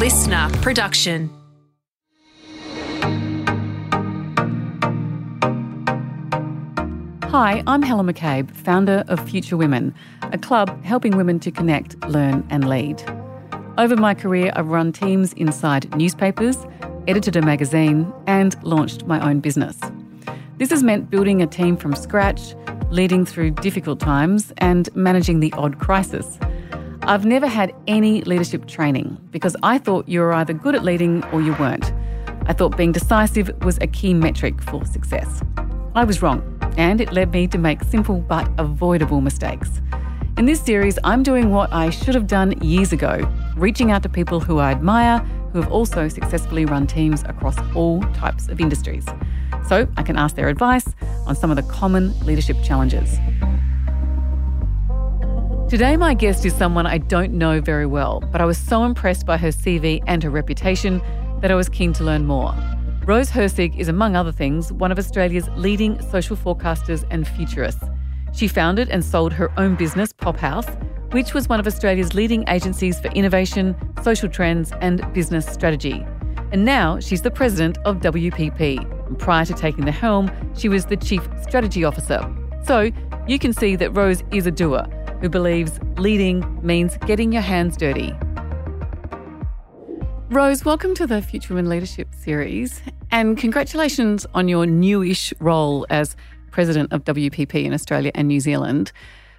listener production. Hi, I'm Helen McCabe, founder of Future Women, a club helping women to connect, learn, and lead. Over my career, I've run teams inside newspapers, edited a magazine, and launched my own business. This has meant building a team from scratch, leading through difficult times, and managing the odd crisis. I've never had any leadership training because I thought you were either good at leading or you weren't. I thought being decisive was a key metric for success. I was wrong, and it led me to make simple but avoidable mistakes. In this series, I'm doing what I should have done years ago reaching out to people who I admire who have also successfully run teams across all types of industries. So I can ask their advice on some of the common leadership challenges. Today, my guest is someone I don't know very well, but I was so impressed by her CV and her reputation that I was keen to learn more. Rose Herceg is, among other things, one of Australia's leading social forecasters and futurists. She founded and sold her own business, Pop House, which was one of Australia's leading agencies for innovation, social trends, and business strategy. And now she's the president of WPP. And prior to taking the helm, she was the chief strategy officer. So you can see that Rose is a doer who believes leading means getting your hands dirty. Rose, welcome to the Future Women Leadership Series, and congratulations on your newish role as president of WPP in Australia and New Zealand.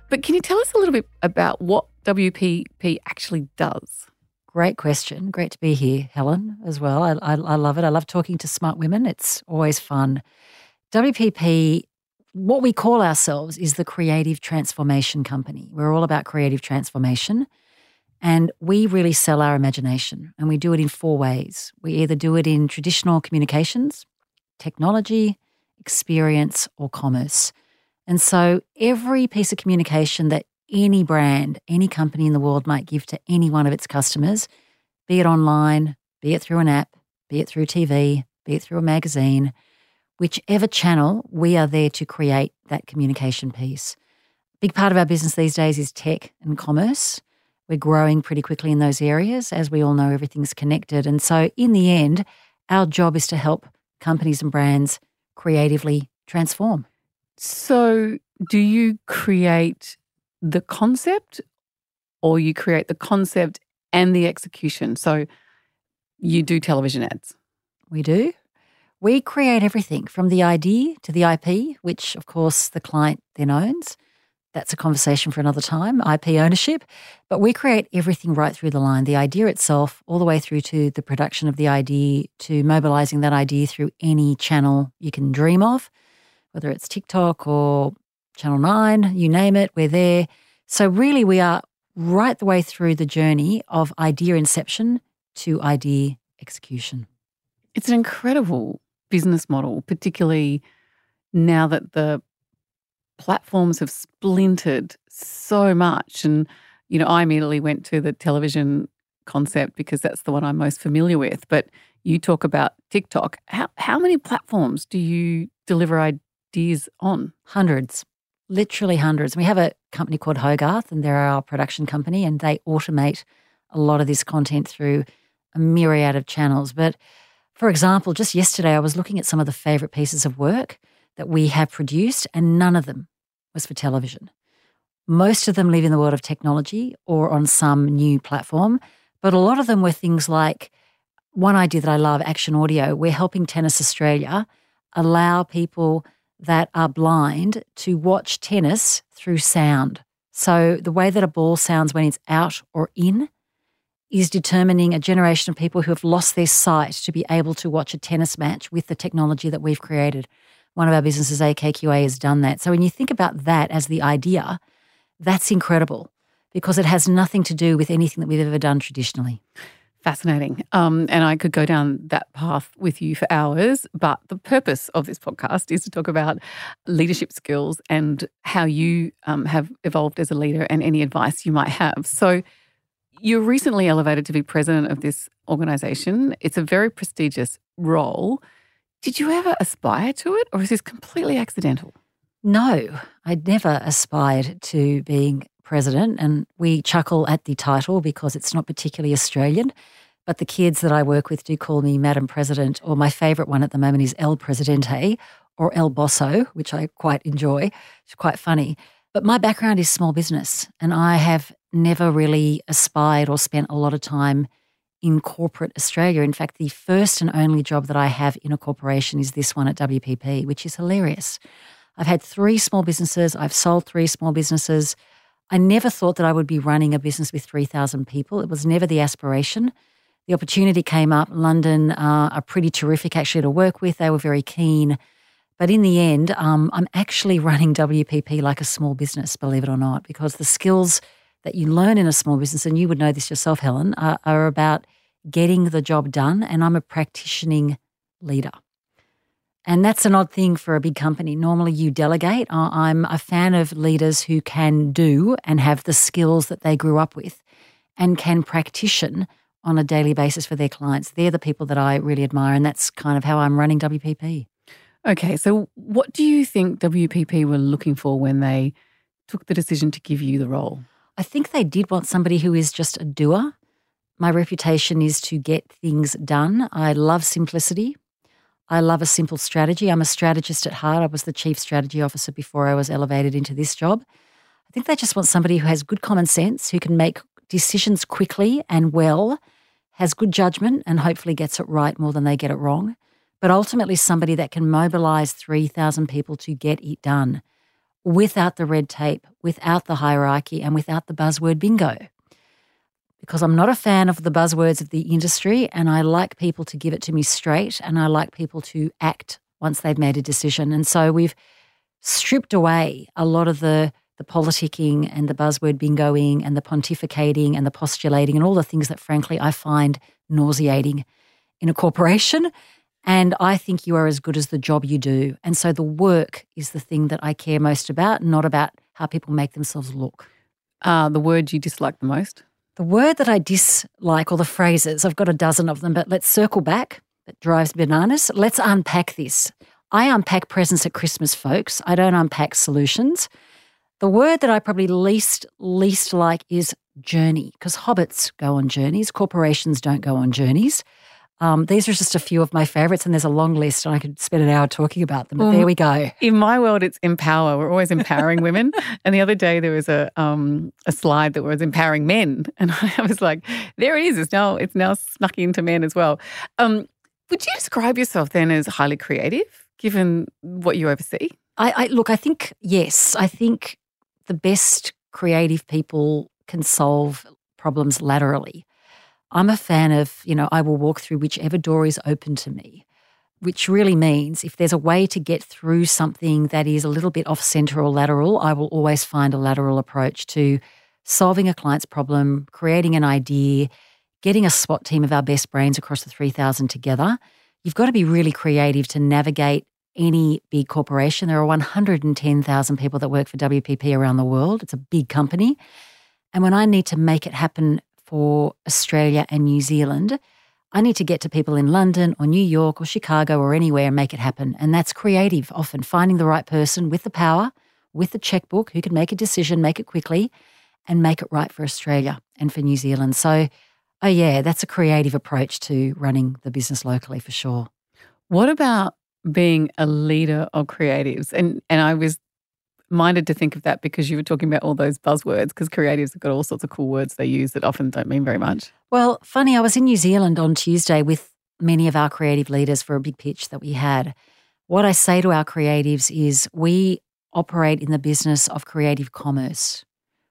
But can you tell us a little bit about what WPP actually does? Great question. Great to be here, Helen, as well. I, I, I love it. I love talking to smart women. It's always fun. WPP, what we call ourselves is the Creative Transformation Company. We're all about creative transformation. And we really sell our imagination, and we do it in four ways. We either do it in traditional communications, technology, experience, or commerce. And so every piece of communication that any brand, any company in the world might give to any one of its customers, be it online, be it through an app, be it through TV, be it through a magazine, whichever channel, we are there to create that communication piece. Big part of our business these days is tech and commerce. We're growing pretty quickly in those areas. As we all know, everything's connected. And so, in the end, our job is to help companies and brands creatively transform. So, do you create the concept or you create the concept and the execution? So, you do television ads. We do. We create everything from the idea to the IP, which, of course, the client then owns that's a conversation for another time, IP ownership. But we create everything right through the line the idea itself, all the way through to the production of the idea, to mobilizing that idea through any channel you can dream of, whether it's TikTok or Channel 9, you name it, we're there. So, really, we are right the way through the journey of idea inception to idea execution. It's an incredible business model, particularly now that the platforms have splintered so much. And, you know, I immediately went to the television concept because that's the one I'm most familiar with. But you talk about TikTok. How, how many platforms do you deliver ideas on? Hundreds, literally hundreds. We have a company called Hogarth, and they're our production company, and they automate a lot of this content through a myriad of channels. But for example, just yesterday, I was looking at some of the favorite pieces of work that we have produced, and none of them was for television. Most of them live in the world of technology or on some new platform, but a lot of them were things like one idea that I love, Action Audio. We're helping Tennis Australia allow people that are blind to watch tennis through sound. So the way that a ball sounds when it's out or in is determining a generation of people who have lost their sight to be able to watch a tennis match with the technology that we've created. One of our businesses, AKQA, has done that. So when you think about that as the idea, that's incredible because it has nothing to do with anything that we've ever done traditionally. Fascinating. Um, and I could go down that path with you for hours, but the purpose of this podcast is to talk about leadership skills and how you um, have evolved as a leader and any advice you might have. So, you're recently elevated to be president of this organization. It's a very prestigious role. Did you ever aspire to it, or is this completely accidental? No, I'd never aspired to being president, and we chuckle at the title because it's not particularly Australian. But the kids that I work with do call me Madam President, or my favourite one at the moment is El Presidente or El Bosso, which I quite enjoy. It's quite funny. But my background is small business, and I have never really aspired or spent a lot of time in corporate Australia. In fact, the first and only job that I have in a corporation is this one at WPP, which is hilarious. I've had three small businesses, I've sold three small businesses. I never thought that I would be running a business with 3,000 people. It was never the aspiration. The opportunity came up. London uh, are pretty terrific actually to work with. They were very keen. But in the end, um, I'm actually running WPP like a small business, believe it or not, because the skills that you learn in a small business, and you would know this yourself, Helen, are, are about getting the job done. And I'm a practicing leader. And that's an odd thing for a big company. Normally, you delegate. I'm a fan of leaders who can do and have the skills that they grew up with and can practition on a daily basis for their clients. They're the people that I really admire. And that's kind of how I'm running WPP. Okay. So, what do you think WPP were looking for when they took the decision to give you the role? I think they did want somebody who is just a doer. My reputation is to get things done. I love simplicity. I love a simple strategy. I'm a strategist at heart. I was the chief strategy officer before I was elevated into this job. I think they just want somebody who has good common sense, who can make decisions quickly and well, has good judgment, and hopefully gets it right more than they get it wrong. But ultimately, somebody that can mobilize 3,000 people to get it done without the red tape, without the hierarchy, and without the buzzword bingo because I'm not a fan of the buzzwords of the industry and I like people to give it to me straight and I like people to act once they've made a decision. And so we've stripped away a lot of the the politicking and the buzzword bingoing and the pontificating and the postulating and all the things that frankly I find nauseating in a corporation. And I think you are as good as the job you do. And so the work is the thing that I care most about, not about how people make themselves look. Uh, the word you dislike the most? The word that I dislike, or the phrases, I've got a dozen of them, but let's circle back. That drives bananas. Let's unpack this. I unpack presents at Christmas, folks. I don't unpack solutions. The word that I probably least least like is journey, because hobbits go on journeys, corporations don't go on journeys. Um, these are just a few of my favorites, and there's a long list, and I could spend an hour talking about them. But well, there we go. In my world, it's empower. We're always empowering women. And the other day, there was a um, a slide that was empowering men, and I was like, "There it is. It's now it's now snuck into men as well." Um, would you describe yourself then as highly creative, given what you oversee? I, I look. I think yes. I think the best creative people can solve problems laterally. I'm a fan of, you know, I will walk through whichever door is open to me, which really means if there's a way to get through something that is a little bit off center or lateral, I will always find a lateral approach to solving a client's problem, creating an idea, getting a SWAT team of our best brains across the 3,000 together. You've got to be really creative to navigate any big corporation. There are 110,000 people that work for WPP around the world. It's a big company. And when I need to make it happen for Australia and New Zealand, I need to get to people in London or New York or Chicago or anywhere and make it happen. And that's creative, often finding the right person with the power, with the checkbook, who can make a decision, make it quickly, and make it right for Australia and for New Zealand. So, oh, yeah, that's a creative approach to running the business locally for sure. What about being a leader of creatives? And, and I was minded to think of that because you were talking about all those buzzwords because creatives have got all sorts of cool words they use that often don't mean very much. Well, funny, I was in New Zealand on Tuesday with many of our creative leaders for a big pitch that we had. What I say to our creatives is we operate in the business of creative commerce.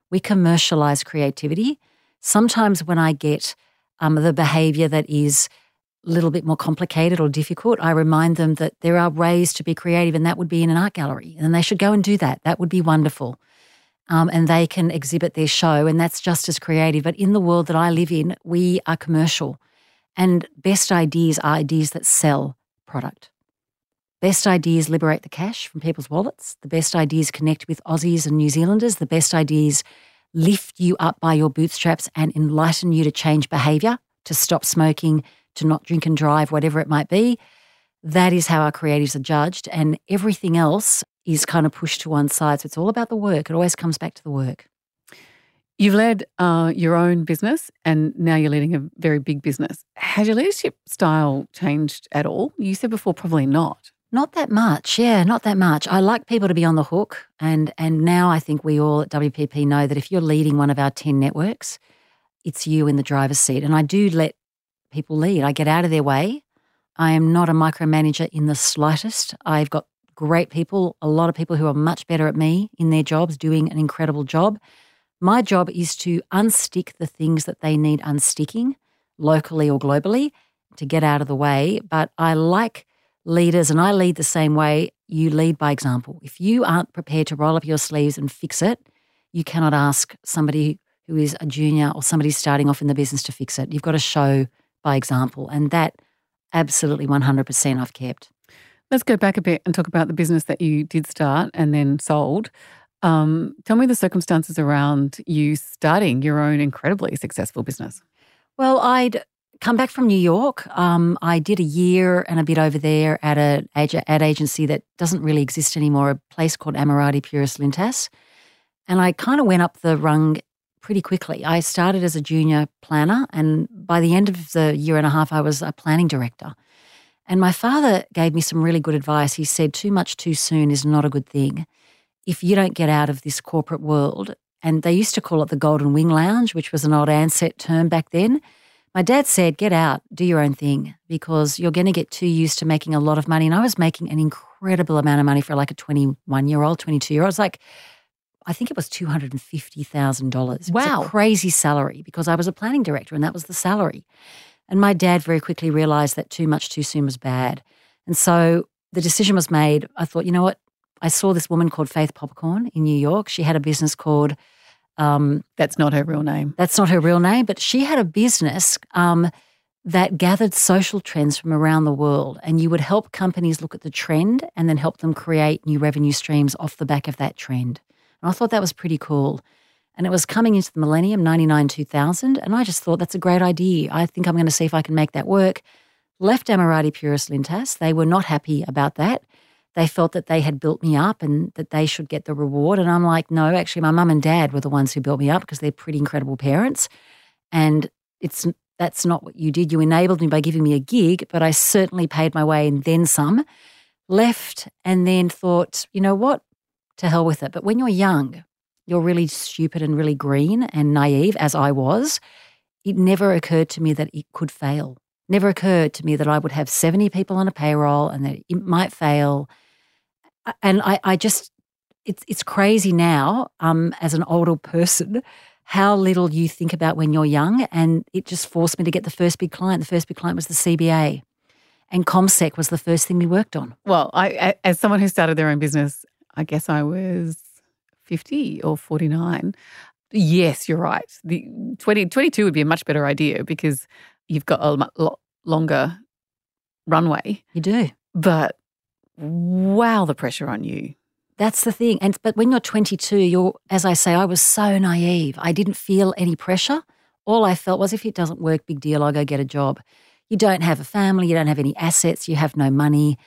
We commercialize creativity. Sometimes when I get um, the behavior that is little bit more complicated or difficult, I remind them that there are ways to be creative, and that would be in an art gallery, and they should go and do that. That would be wonderful. Um, and they can exhibit their show, and that's just as creative. But in the world that I live in, we are commercial, and best ideas are ideas that sell product. Best ideas liberate the cash from people's wallets. The best ideas connect with Aussies and New Zealanders. The best ideas lift you up by your bootstraps and enlighten you to change behavior, to stop smoking, to not drink and drive, whatever it might be. That is how our creatives are judged. And everything else is kind of pushed to one side. So it's all about the work. It always comes back to the work. You've led uh, your own business and now you're leading a very big business. Has your leadership style changed at all? You said before, probably not. Not that much, yeah, not that much. I like people to be on the hook, and and now I think we all at WPP know that if you're leading one of our ten networks, it's you in the driver's seat. And I do let people lead. I get out of their way. I am not a micromanager in the slightest. I've got great people, a lot of people who are much better at me in their jobs, doing an incredible job. My job is to unstick the things that they need unsticking locally or globally to get out of the way. But I like leaders, and I lead the same way. You lead by example. If you aren't prepared to roll up your sleeves and fix it, you cannot ask somebody who is a junior or somebody starting off in the business to fix it. You've got to show by example. And that absolutely 100% I've kept. Let's go back a bit and talk about the business that you did start and then sold. Um, tell me the circumstances around you starting your own incredibly successful business. Well, I'd come back from New York. Um, I did a year and a bit over there at an ad agency that doesn't really exist anymore, a place called Ammirati Puris Lintas. And I kind of went up the rung pretty quickly. I started as a junior planner, and by the end of the year and a half, I was a planning director. And my father gave me some really good advice. He said, Too much too soon is not a good thing. If you don't get out of this corporate world, and they used to call it the Golden Wing Lounge, which was an old Ansett term back then. My dad said, Get out, do your own thing, because you're going to get too used to making a lot of money. And I was making an incredible amount of money for like a 21 year old, 22 year old. I was like, I think it was $250,000. Wow. crazy salary because I was a planning director and that was the salary. And my dad very quickly realized that too much too soon was bad. And so the decision was made. I thought, you know what? I saw this woman called Faith Popcorn in New York. She had a business called. Um, that's not her real name. That's not her real name, but she had a business um, that gathered social trends from around the world. And you would help companies look at the trend and then help them create new revenue streams off the back of that trend. And I thought that was pretty cool. And it was coming into the millennium, 99, 2000. And I just thought that's a great idea. I think I'm going to see if I can make that work. Left Ammirati Puris Lintas. They were not happy about that. They felt that they had built me up and that they should get the reward. And I'm like, no, actually, my mum and dad were the ones who built me up because they're pretty incredible parents. And it's that's not what you did. You enabled me by giving me a gig, but I certainly paid my way and then some. Left and then thought, you know what? To hell with it. But when you're young, you're really stupid and really green and naive, as I was. It never occurred to me that it could fail. Never occurred to me that I would have 70 people on a payroll and that it might fail. And I, I just, it's, it's crazy now um, as an older person how little you think about when you're young. And it just forced me to get the first big client. The first big client was the CBA. And CommSec was the first thing we worked on. Well, I, as someone who started their own business, I guess I was 50 or 49. Yes, you're right. The 20, 22 would be a much better idea because you've got a lot longer runway. You do. But wow, the pressure on you. That's the thing. And but when you're 22, you're as I say, I was so naive. I didn't feel any pressure. All I felt was if it doesn't work, big deal, I'll go get a job. You don't have a family, you don't have any assets, you have no money.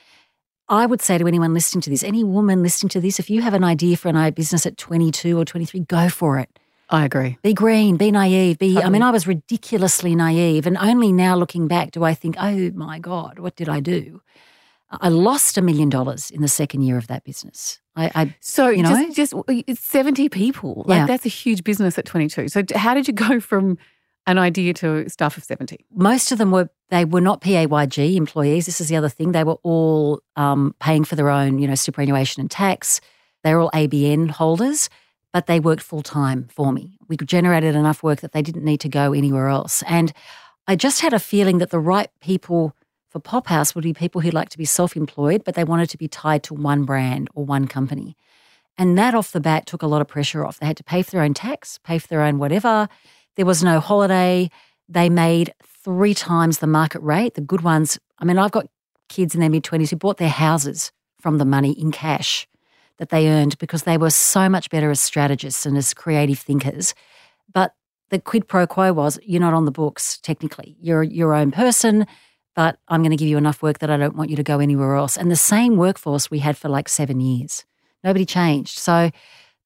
I would say to anyone listening to this, any woman listening to this, if you have an idea for an eye business at 22 or 23, go for it. I agree. Be green, be naive, be. Totally. I mean, I was ridiculously naive. And only now looking back do I think, oh my God, what did I do? I lost a million dollars in the second year of that business. I, I so you know, just, just seventy people. Like yeah. that's a huge business at twenty two. So how did you go from an idea to staff of 70? Most of them were, they were not PAYG employees. This is the other thing. They were all um, paying for their own, you know, superannuation and tax. They were all ABN holders, but they worked full time for me. We generated enough work that they didn't need to go anywhere else. And I just had a feeling that the right people for Pop House would be people who'd like to be self employed, but they wanted to be tied to one brand or one company. And that off the bat took a lot of pressure off. They had to pay for their own tax, pay for their own whatever. There was no holiday. They made three times the market rate. The good ones, I mean, I've got kids in their mid 20s who bought their houses from the money in cash that they earned because they were so much better as strategists and as creative thinkers. But the quid pro quo was you're not on the books technically. You're your own person, but I'm going to give you enough work that I don't want you to go anywhere else. And the same workforce we had for like seven years. Nobody changed. So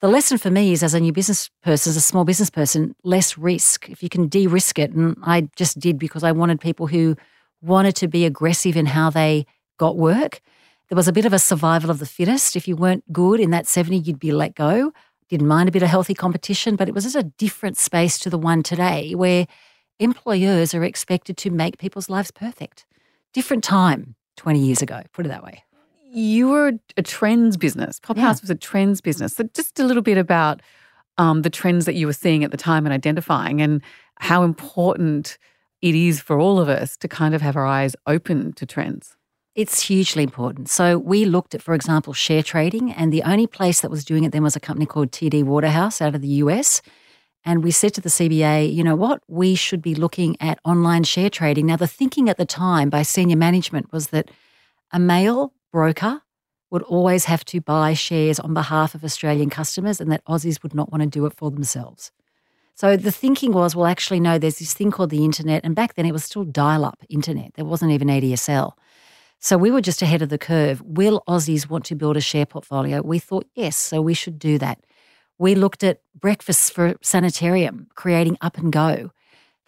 the lesson for me is as a new business person, as a small business person, less risk. If you can de risk it, and I just did because I wanted people who wanted to be aggressive in how they got work. There was a bit of a survival of the fittest. If you weren't good in that 70, you'd be let go. Didn't mind a bit of healthy competition, but it was just a different space to the one today where employers are expected to make people's lives perfect. Different time 20 years ago, put it that way. You were a trends business. Pop yeah. House was a trends business. So just a little bit about um, the trends that you were seeing at the time and identifying and how important it is for all of us to kind of have our eyes open to trends. It's hugely important. So we looked at, for example, share trading, and the only place that was doing it then was a company called TD Waterhouse out of the US. And we said to the CBA, you know what, we should be looking at online share trading. Now, the thinking at the time by senior management was that a male broker would always have to buy shares on behalf of Australian customers and that Aussies would not want to do it for themselves. So the thinking was, well, actually, no, there's this thing called the internet. And back then it was still dial up internet, there wasn't even ADSL. So we were just ahead of the curve. Will Aussies want to build a share portfolio? We thought, yes, so we should do that. We looked at breakfasts for sanitarium, creating up and go.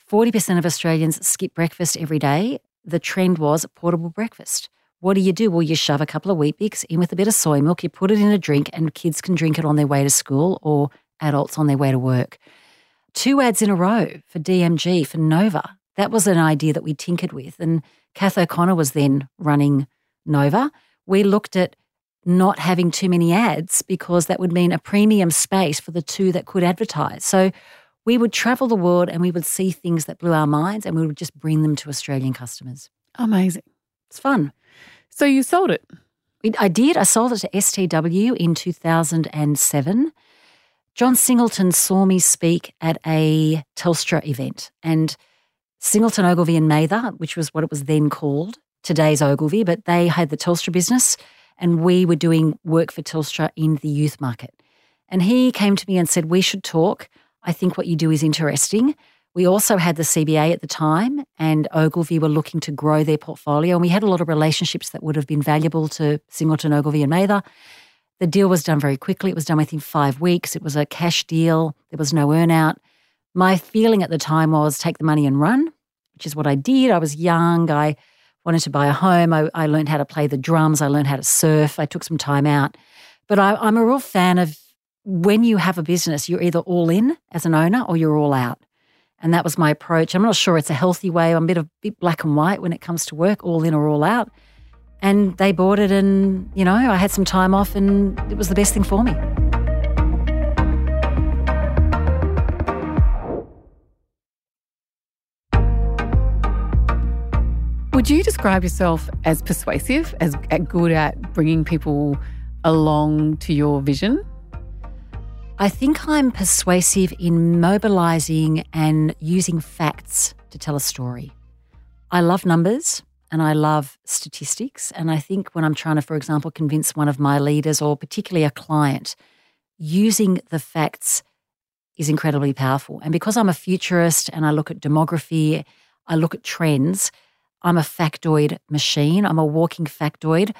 40% of Australians skip breakfast every day. The trend was portable breakfast. What do you do? Well, you shove a couple of Weet-Bix in with a bit of soy milk, you put it in a drink, and kids can drink it on their way to school or adults on their way to work. Two ads in a row for DMG, for Nova. That was an idea that we tinkered with. And Kath O'Connor was then running Nova. We looked at not having too many ads because that would mean a premium space for the two that could advertise. So we would travel the world and we would see things that blew our minds and we would just bring them to Australian customers. Amazing. It's fun. So you sold it? I did. I sold it to STW in 2007. John Singleton saw me speak at a Telstra event and Singleton, Ogilvy and Mather, which was what it was then called, today's Ogilvy, but they had the Telstra business and we were doing work for Telstra in the youth market. And he came to me and said, We should talk. I think what you do is interesting. We also had the CBA at the time, and Ogilvy were looking to grow their portfolio. And we had a lot of relationships that would have been valuable to Singleton, Ogilvy, and Mather. The deal was done very quickly. It was done within five weeks. It was a cash deal, there was no earnout. My feeling at the time was take the money and run, which is what I did. I was young. I wanted to buy a home. I, I learned how to play the drums. I learned how to surf. I took some time out. But I, I'm a real fan of when you have a business, you're either all in as an owner or you're all out. And that was my approach. I'm not sure it's a healthy way. I'm a bit of bit black and white when it comes to work, all in or all out. And they bought it, and you know, I had some time off, and it was the best thing for me. Would you describe yourself as persuasive, as good at bringing people along to your vision? I think I'm persuasive in mobilizing and using facts to tell a story. I love numbers and I love statistics. And I think when I'm trying to, for example, convince one of my leaders or particularly a client, using the facts is incredibly powerful. And because I'm a futurist and I look at demography, I look at trends, I'm a factoid machine. I'm a walking factoid.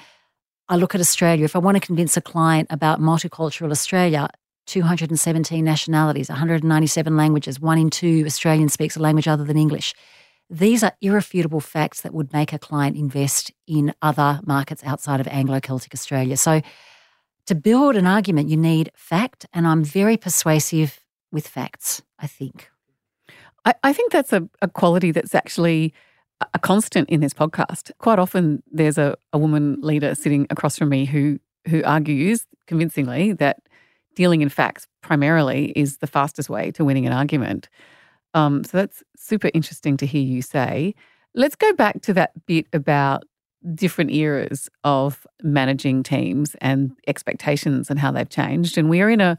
I look at Australia. If I want to convince a client about multicultural Australia, 217 nationalities, 197 languages, one in two Australians speaks a language other than English. These are irrefutable facts that would make a client invest in other markets outside of Anglo Celtic Australia. So, to build an argument, you need fact, and I'm very persuasive with facts, I think. I, I think that's a, a quality that's actually a constant in this podcast. Quite often, there's a, a woman leader sitting across from me who who argues convincingly that dealing in facts primarily is the fastest way to winning an argument. Um, so that's super interesting to hear you say. Let's go back to that bit about different eras of managing teams and expectations and how they've changed. And we are in a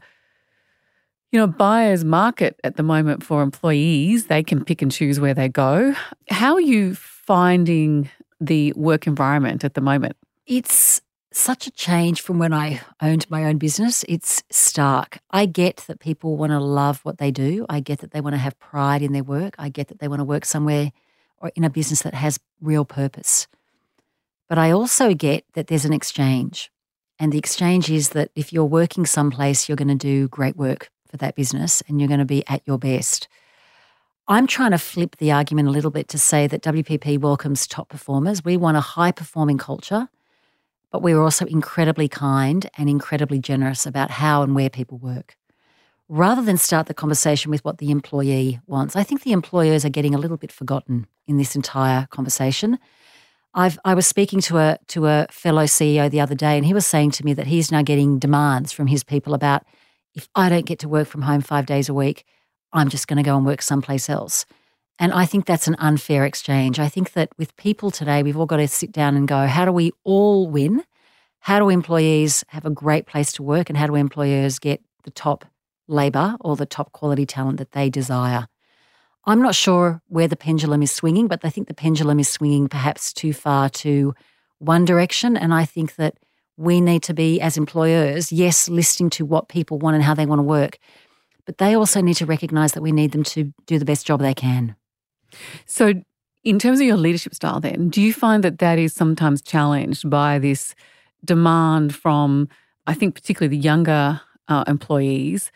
you know, buyer's market at the moment for employees. They can pick and choose where they go. How are you finding the work environment at the moment? It's such a change from when I owned my own business. It's stark. I get that people want to love what they do. I get that they want to have pride in their work. I get that they want to work somewhere or in a business that has real purpose. But I also get that there's an exchange. And the exchange is that if you're working someplace, you're going to do great work for that business and you're going to be at your best. I'm trying to flip the argument a little bit to say that WPP welcomes top performers. We want a high performing culture, but we're also incredibly kind and incredibly generous about how and where people work. Rather than start the conversation with what the employee wants, I think the employers are getting a little bit forgotten in this entire conversation. I've, I was speaking to a to a fellow CEO the other day, and he was saying to me that he's now getting demands from his people about if I don't get to work from home five days a week, I'm just going to go and work someplace else. And I think that's an unfair exchange. I think that with people today, we've all got to sit down and go, how do we all win? How do employees have a great place to work? And how do employers get the top labor or the top quality talent that they desire? I'm not sure where the pendulum is swinging, but I think the pendulum is swinging perhaps too far to one direction. And I think that we need to be, as employers, yes, listening to what people want and how they want to work, but they also need to recognize that we need them to do the best job they can. So, in terms of your leadership style, then, do you find that that is sometimes challenged by this demand from, I think, particularly the younger uh, employees,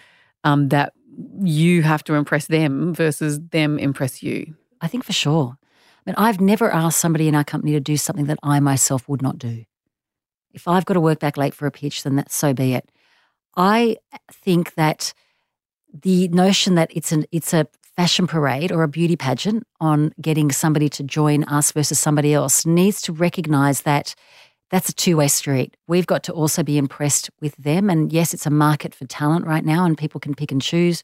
um, that you have to impress them versus them impress you? I think for sure. I mean, I've never asked somebody in our company to do something that I myself would not do. If I've got to work back late for a pitch, then that's so be it. I think that the notion that it's an it's a fashion parade or a beauty pageant on getting somebody to join us versus somebody else needs to recognize that that's a two-way street. We've got to also be impressed with them and yes it's a market for talent right now and people can pick and choose.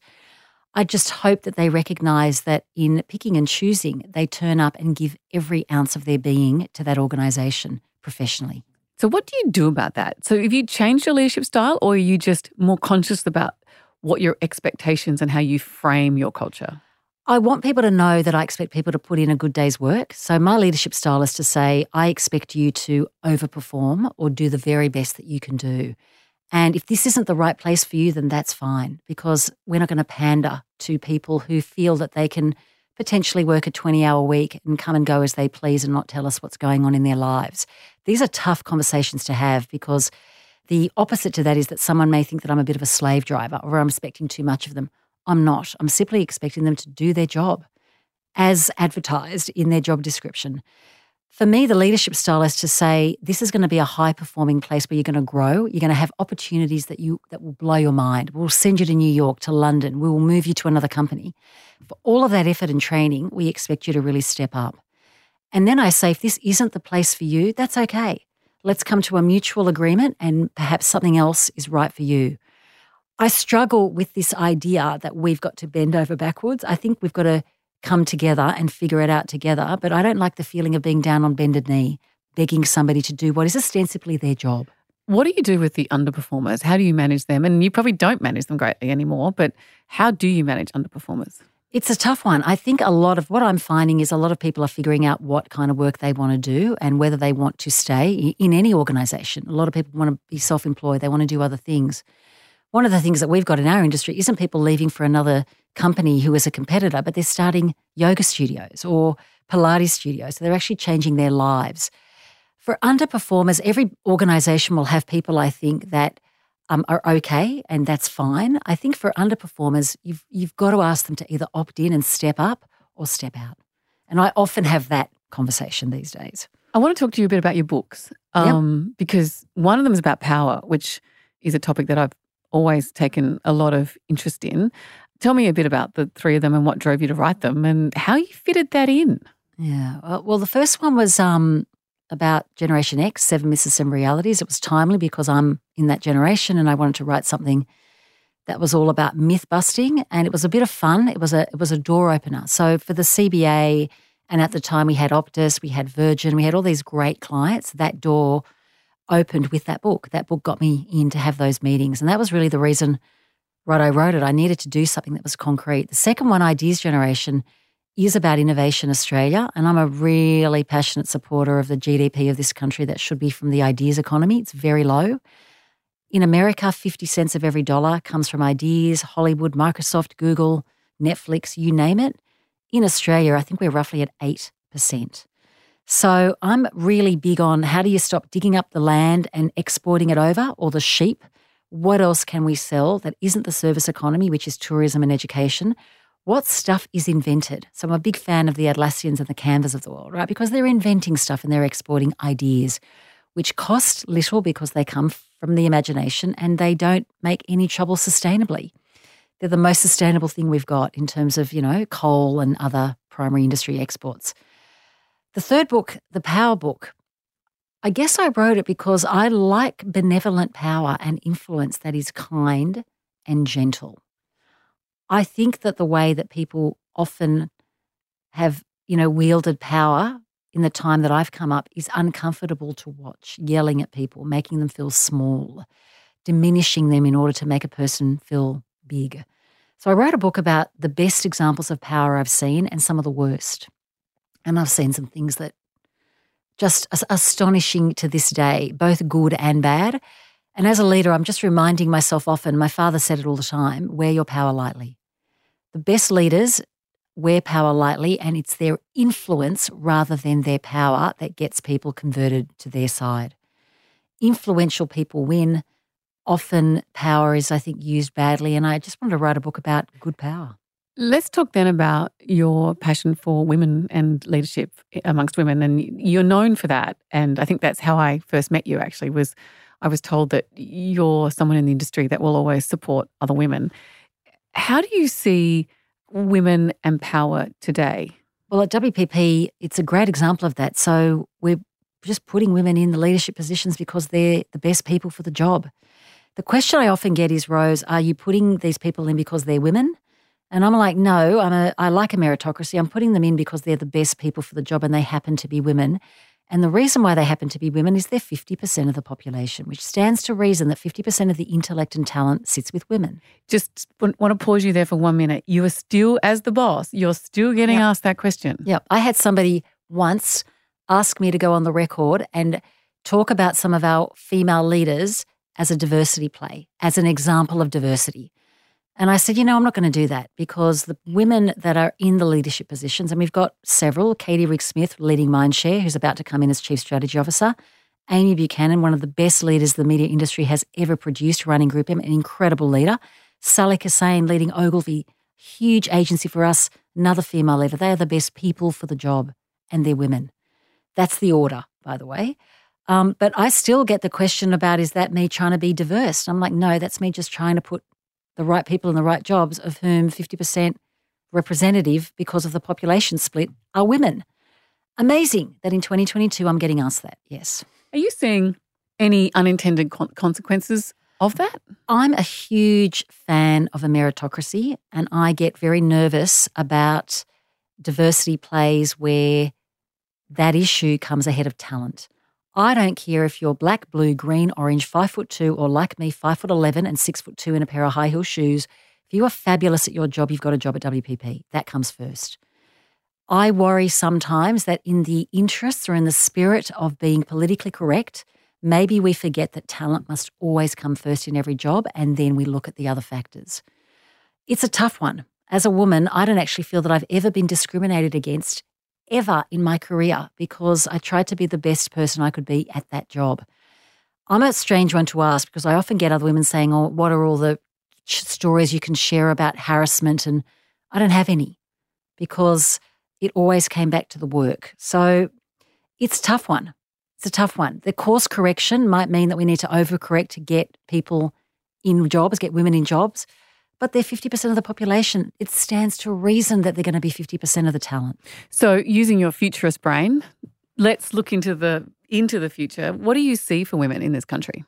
I just hope that they recognize that in picking and choosing they turn up and give every ounce of their being to that organization professionally. So what do you do about that? So have you changed your leadership style or are you just more conscious about what your expectations and how you frame your culture? I want people to know that I expect people to put in a good day's work. So, my leadership style is to say, I expect you to overperform or do the very best that you can do. And if this isn't the right place for you, then that's fine because we're not going to pander to people who feel that they can potentially work a 20 hour week and come and go as they please and not tell us what's going on in their lives. These are tough conversations to have because the opposite to that is that someone may think that I'm a bit of a slave driver or I'm expecting too much of them. I'm not. I'm simply expecting them to do their job as advertised in their job description. For me, the leadership style is to say this is going to be a high performing place where you're going to grow. You're going to have opportunities that you that will blow your mind. We'll send you to New York, to London. We will move you to another company. For all of that effort and training, we expect you to really step up. And then I say, if this isn't the place for you, that's okay. Let's come to a mutual agreement and perhaps something else is right for you. I struggle with this idea that we've got to bend over backwards. I think we've got to come together and figure it out together. But I don't like the feeling of being down on bended knee, begging somebody to do what is ostensibly their job. What do you do with the underperformers? How do you manage them? And you probably don't manage them greatly anymore, but how do you manage underperformers? It's a tough one. I think a lot of what I'm finding is a lot of people are figuring out what kind of work they want to do and whether they want to stay in any organization. A lot of people want to be self employed, they want to do other things. One of the things that we've got in our industry isn't people leaving for another company who is a competitor, but they're starting yoga studios or Pilates studios. So they're actually changing their lives. For underperformers, every organization will have people, I think, that um, are okay, and that's fine. I think for underperformers, you've you've got to ask them to either opt in and step up or step out. And I often have that conversation these days. I want to talk to you a bit about your books um, yep. because one of them is about power, which is a topic that I've always taken a lot of interest in. Tell me a bit about the three of them and what drove you to write them and how you fitted that in. Yeah. Well, the first one was um, about Generation X, Seven Myths and Realities. It was timely because I'm in that generation and I wanted to write something that was all about myth busting and it was a bit of fun. It was a it was a door opener. So for the CBA and at the time we had Optus, we had Virgin, we had all these great clients. That door opened with that book. That book got me in to have those meetings. And that was really the reason right I wrote it. I needed to do something that was concrete. The second one, Ideas Generation, is about Innovation Australia. And I'm a really passionate supporter of the GDP of this country that should be from the ideas economy. It's very low. In America, 50 cents of every dollar comes from ideas, Hollywood, Microsoft, Google, Netflix, you name it. In Australia, I think we're roughly at 8%. So I'm really big on how do you stop digging up the land and exporting it over or the sheep? What else can we sell that isn't the service economy, which is tourism and education? What stuff is invented? So I'm a big fan of the Atlassians and the Canvas of the world, right? Because they're inventing stuff and they're exporting ideas, which cost little because they come from the imagination and they don't make any trouble sustainably. They're the most sustainable thing we've got in terms of, you know, coal and other primary industry exports. The third book, The Power Book, I guess I wrote it because I like benevolent power and influence that is kind and gentle. I think that the way that people often have, you know, wielded power in the time that I've come up is uncomfortable to watch, yelling at people, making them feel small, diminishing them in order to make a person feel big. So I wrote a book about the best examples of power I've seen and some of the worst. And I've seen some things that just astonishing to this day, both good and bad. And as a leader, I'm just reminding myself often, my father said it all the time wear your power lightly. The best leaders wear power lightly, and it's their influence rather than their power that gets people converted to their side. Influential people win. Often, power is, I think, used badly. And I just wanted to write a book about good power. Let's talk then about your passion for women and leadership amongst women. And you're known for that. And I think that's how I first met you actually was I was told that you're someone in the industry that will always support other women. How do you see women and power today? Well, at WPP, it's a great example of that. So we're just putting women in the leadership positions because they're the best people for the job. The question I often get is, Rose, are you putting these people in because they're women? And I'm like, no, I'm a, I like a meritocracy. I'm putting them in because they're the best people for the job and they happen to be women. And the reason why they happen to be women is they're 50% of the population, which stands to reason that 50% of the intellect and talent sits with women. Just want to pause you there for one minute. You are still, as the boss, you're still getting yep. asked that question. Yeah. I had somebody once ask me to go on the record and talk about some of our female leaders as a diversity play, as an example of diversity. And I said, you know, I'm not going to do that because the women that are in the leadership positions, and we've got several Katie Rigg-Smith leading Mindshare, who's about to come in as Chief Strategy Officer, Amy Buchanan, one of the best leaders the media industry has ever produced, running Group M, an incredible leader. Sally Kissane leading Ogilvy, huge agency for us, another female leader. They are the best people for the job, and they're women. That's the order, by the way. Um, but I still get the question about is that me trying to be diverse? I'm like, no, that's me just trying to put the right people in the right jobs, of whom 50% representative because of the population split are women. Amazing that in 2022 I'm getting asked that. Yes. Are you seeing any unintended consequences of that? I'm a huge fan of a meritocracy and I get very nervous about diversity plays where that issue comes ahead of talent. I don't care if you're black, blue, green, orange, five foot two, or like me, five foot 11 and six foot two in a pair of high heel shoes. If you are fabulous at your job, you've got a job at WPP. That comes first. I worry sometimes that in the interests or in the spirit of being politically correct, maybe we forget that talent must always come first in every job and then we look at the other factors. It's a tough one. As a woman, I don't actually feel that I've ever been discriminated against ever in my career because I tried to be the best person I could be at that job. I'm a strange one to ask because I often get other women saying, Oh, what are all the stories you can share about harassment? And I don't have any because it always came back to the work. So it's a tough one. It's a tough one. The course correction might mean that we need to overcorrect to get people in jobs, get women in jobs but they're 50% of the population. It stands to reason that they're going to be 50% of the talent. So, using your futurist brain, let's look into the into the future. What do you see for women in this country?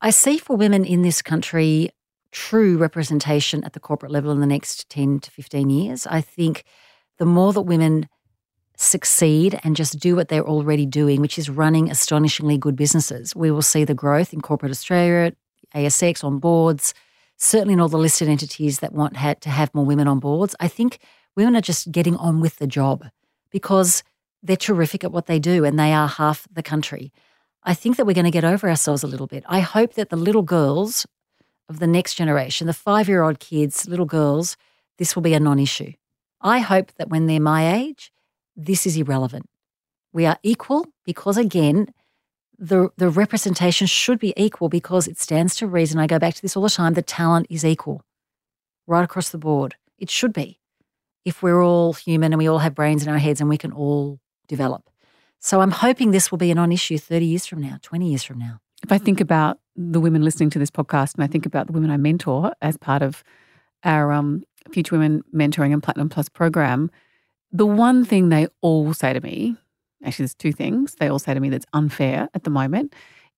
I see for women in this country true representation at the corporate level in the next 10 to 15 years. I think the more that women succeed and just do what they're already doing, which is running astonishingly good businesses, we will see the growth in corporate Australia, ASX on boards, certainly in all the listed entities that want to have more women on boards, I think women are just getting on with the job because they're terrific at what they do and they are half the country. I think that we're going to get over ourselves a little bit. I hope that the little girls of the next generation, the five year old kids, little girls, this will be a non issue. I hope that when they're my age, this is irrelevant. We are equal because, again, the, the representation should be equal because it stands to reason. I go back to this all the time the talent is equal right across the board. It should be if we're all human and we all have brains in our heads and we can all develop. So I'm hoping this will be a non issue 30 years from now, 20 years from now. If I think about the women listening to this podcast and I think about the women I mentor as part of our um, Future Women Mentoring and Platinum Plus program, the one thing they all say to me, actually, there's two things they all say to me that's unfair at the moment,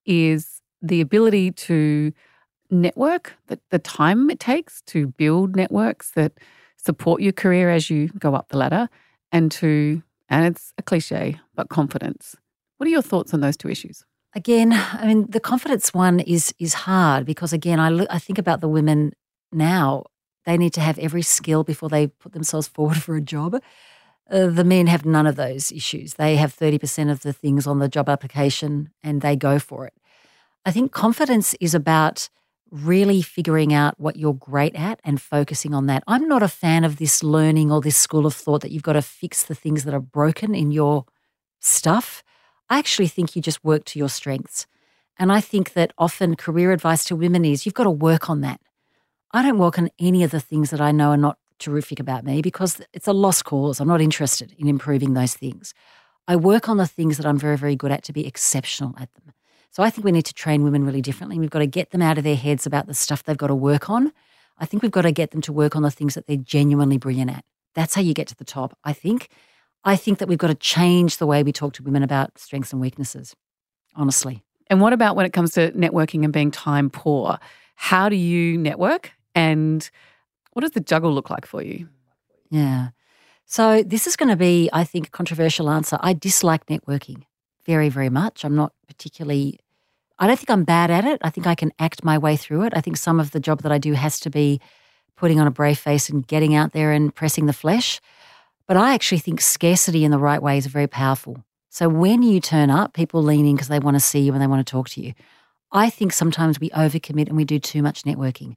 is the ability to network, the, the time it takes to build networks that support your career as you go up the ladder, and to, and it's a cliche, but confidence. What are your thoughts on those two issues? Again, I mean, the confidence one is is hard because again, I look, I think about the women now. They need to have every skill before they put themselves forward for a job. Uh, the men have none of those issues. They have 30% of the things on the job application and they go for it. I think confidence is about really figuring out what you're great at and focusing on that. I'm not a fan of this learning or this school of thought that you've got to fix the things that are broken in your stuff. I actually think you just work to your strengths. And I think that often career advice to women is you've got to work on that. I don't work on any of the things that I know are not terrific about me because it's a lost cause. I'm not interested in improving those things. I work on the things that I'm very, very good at to be exceptional at them. So I think we need to train women really differently. We've got to get them out of their heads about the stuff they've got to work on. I think we've got to get them to work on the things that they're genuinely brilliant at. That's how you get to the top, I think. I think that we've got to change the way we talk to women about strengths and weaknesses, honestly. And what about when it comes to networking and being time poor? How do you network and what does the juggle look like for you? Yeah. So this is going to be, I think, a controversial answer. I dislike networking very, very much. I'm not particularly, I don't think I'm bad at it. I think I can act my way through it. I think some of the job that I do has to be putting on a brave face and getting out there and pressing the flesh. But I actually think scarcity in the right way is very powerful. So when you turn up, people lean in because they want to see you and they want to talk to you. I think sometimes we overcommit and we do too much networking.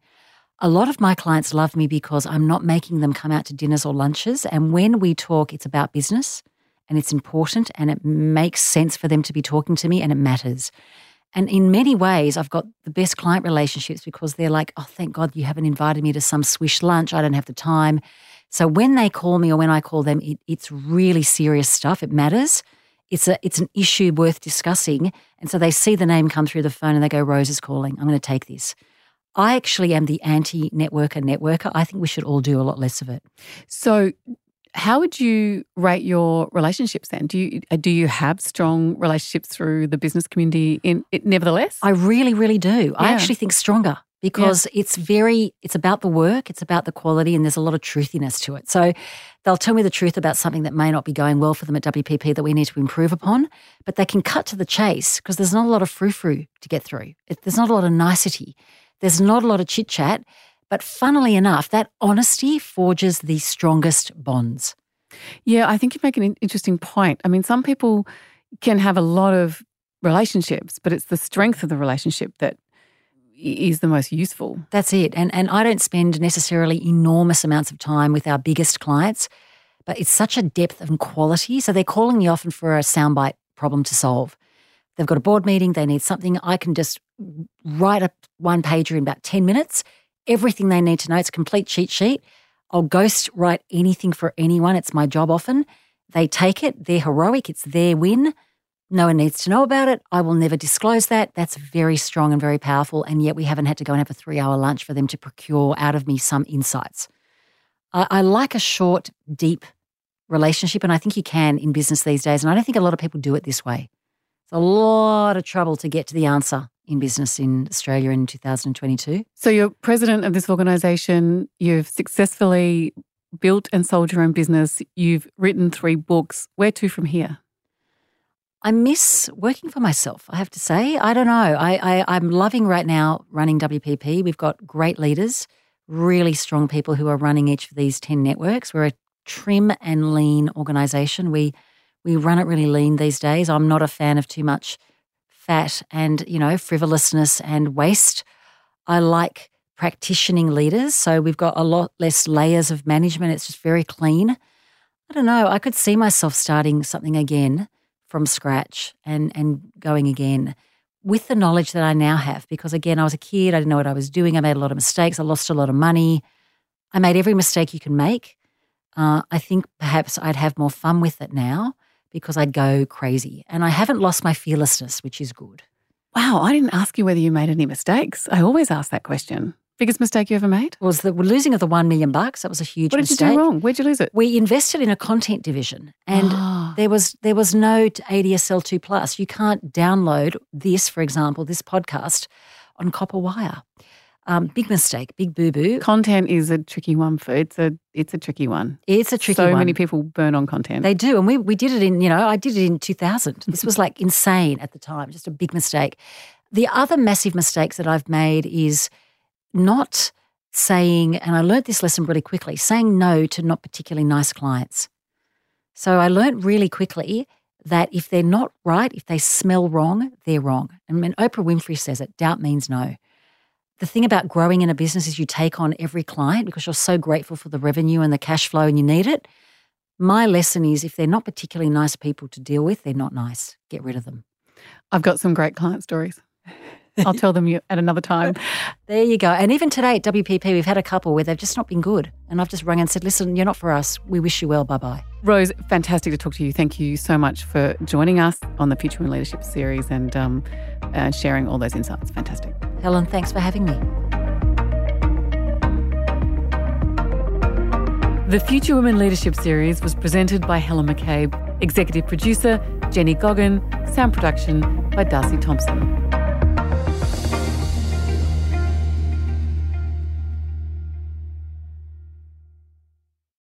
A lot of my clients love me because I'm not making them come out to dinners or lunches. And when we talk, it's about business and it's important and it makes sense for them to be talking to me and it matters. And in many ways, I've got the best client relationships because they're like, oh, thank God you haven't invited me to some swish lunch. I don't have the time. So when they call me or when I call them, it, it's really serious stuff. It matters. It's a it's an issue worth discussing. And so they see the name come through the phone and they go, Rose is calling. I'm going to take this. I actually am the anti networker networker. I think we should all do a lot less of it. So how would you rate your relationships then? Do you uh, do you have strong relationships through the business community in it nevertheless? I really really do. Yeah. I actually think stronger because yeah. it's very it's about the work, it's about the quality and there's a lot of truthiness to it. So they'll tell me the truth about something that may not be going well for them at WPP that we need to improve upon, but they can cut to the chase because there's not a lot of frou-frou to get through. It, there's not a lot of nicety. There's not a lot of chit-chat but funnily enough, that honesty forges the strongest bonds. Yeah, I think you make an interesting point. I mean, some people can have a lot of relationships, but it's the strength of the relationship that is the most useful. That's it. And and I don't spend necessarily enormous amounts of time with our biggest clients, but it's such a depth and quality. So they're calling me often for a soundbite problem to solve. They've got a board meeting, they need something. I can just write a one pager in about 10 minutes everything they need to know. It's a complete cheat sheet. I'll ghost write anything for anyone. It's my job often. They take it, they're heroic, it's their win. No one needs to know about it. I will never disclose that. That's very strong and very powerful. And yet we haven't had to go and have a three hour lunch for them to procure out of me some insights. I, I like a short, deep relationship, and I think you can in business these days. And I don't think a lot of people do it this way. A lot of trouble to get to the answer in business in Australia in 2022. So you're president of this organisation. You've successfully built and sold your own business. You've written three books. Where to from here? I miss working for myself, I have to say. I don't know. I, I, I'm loving right now running WPP. We've got great leaders, really strong people who are running each of these 10 networks. We're a trim and lean organisation. We, we run it really lean these days. I'm not a fan of too much fat and, you know, frivolousness and waste. I like practicing leaders. So we've got a lot less layers of management. It's just very clean. I don't know. I could see myself starting something again from scratch and and going again with the knowledge that I now have because again I was a kid I didn't know what I was doing I made a lot of mistakes I lost a lot of money I made every mistake you can make uh, I think perhaps I'd have more fun with it now because I'd go crazy and I haven't lost my fearlessness which is good Wow, I didn't ask you whether you made any mistakes. I always ask that question. Biggest mistake you ever made? was the losing of the 1 million bucks that was a huge What did mistake you do wrong? Where'd you lose it? we invested in a content division and there was there was no ADSL2 plus. You can't download this, for example, this podcast on copper wire. Um, big mistake, big boo boo. Content is a tricky one for it's a it's a tricky one. It's a tricky so one. So many people burn on content. They do, and we we did it in you know I did it in 2000. This was like insane at the time, just a big mistake. The other massive mistakes that I've made is not saying, and I learned this lesson really quickly, saying no to not particularly nice clients. So I learned really quickly that if they're not right, if they smell wrong, they're wrong. And when Oprah Winfrey says it, doubt means no. The thing about growing in a business is you take on every client because you're so grateful for the revenue and the cash flow and you need it. My lesson is if they're not particularly nice people to deal with, they're not nice. Get rid of them. I've got some great client stories. I'll tell them you at another time. There you go. And even today at WPP, we've had a couple where they've just not been good. And I've just rung and said, listen, you're not for us. We wish you well. Bye bye. Rose, fantastic to talk to you. Thank you so much for joining us on the Future Women Leadership series and um, uh, sharing all those insights. Fantastic. Helen, thanks for having me. The Future Women Leadership series was presented by Helen McCabe, executive producer Jenny Goggin, sound production by Darcy Thompson.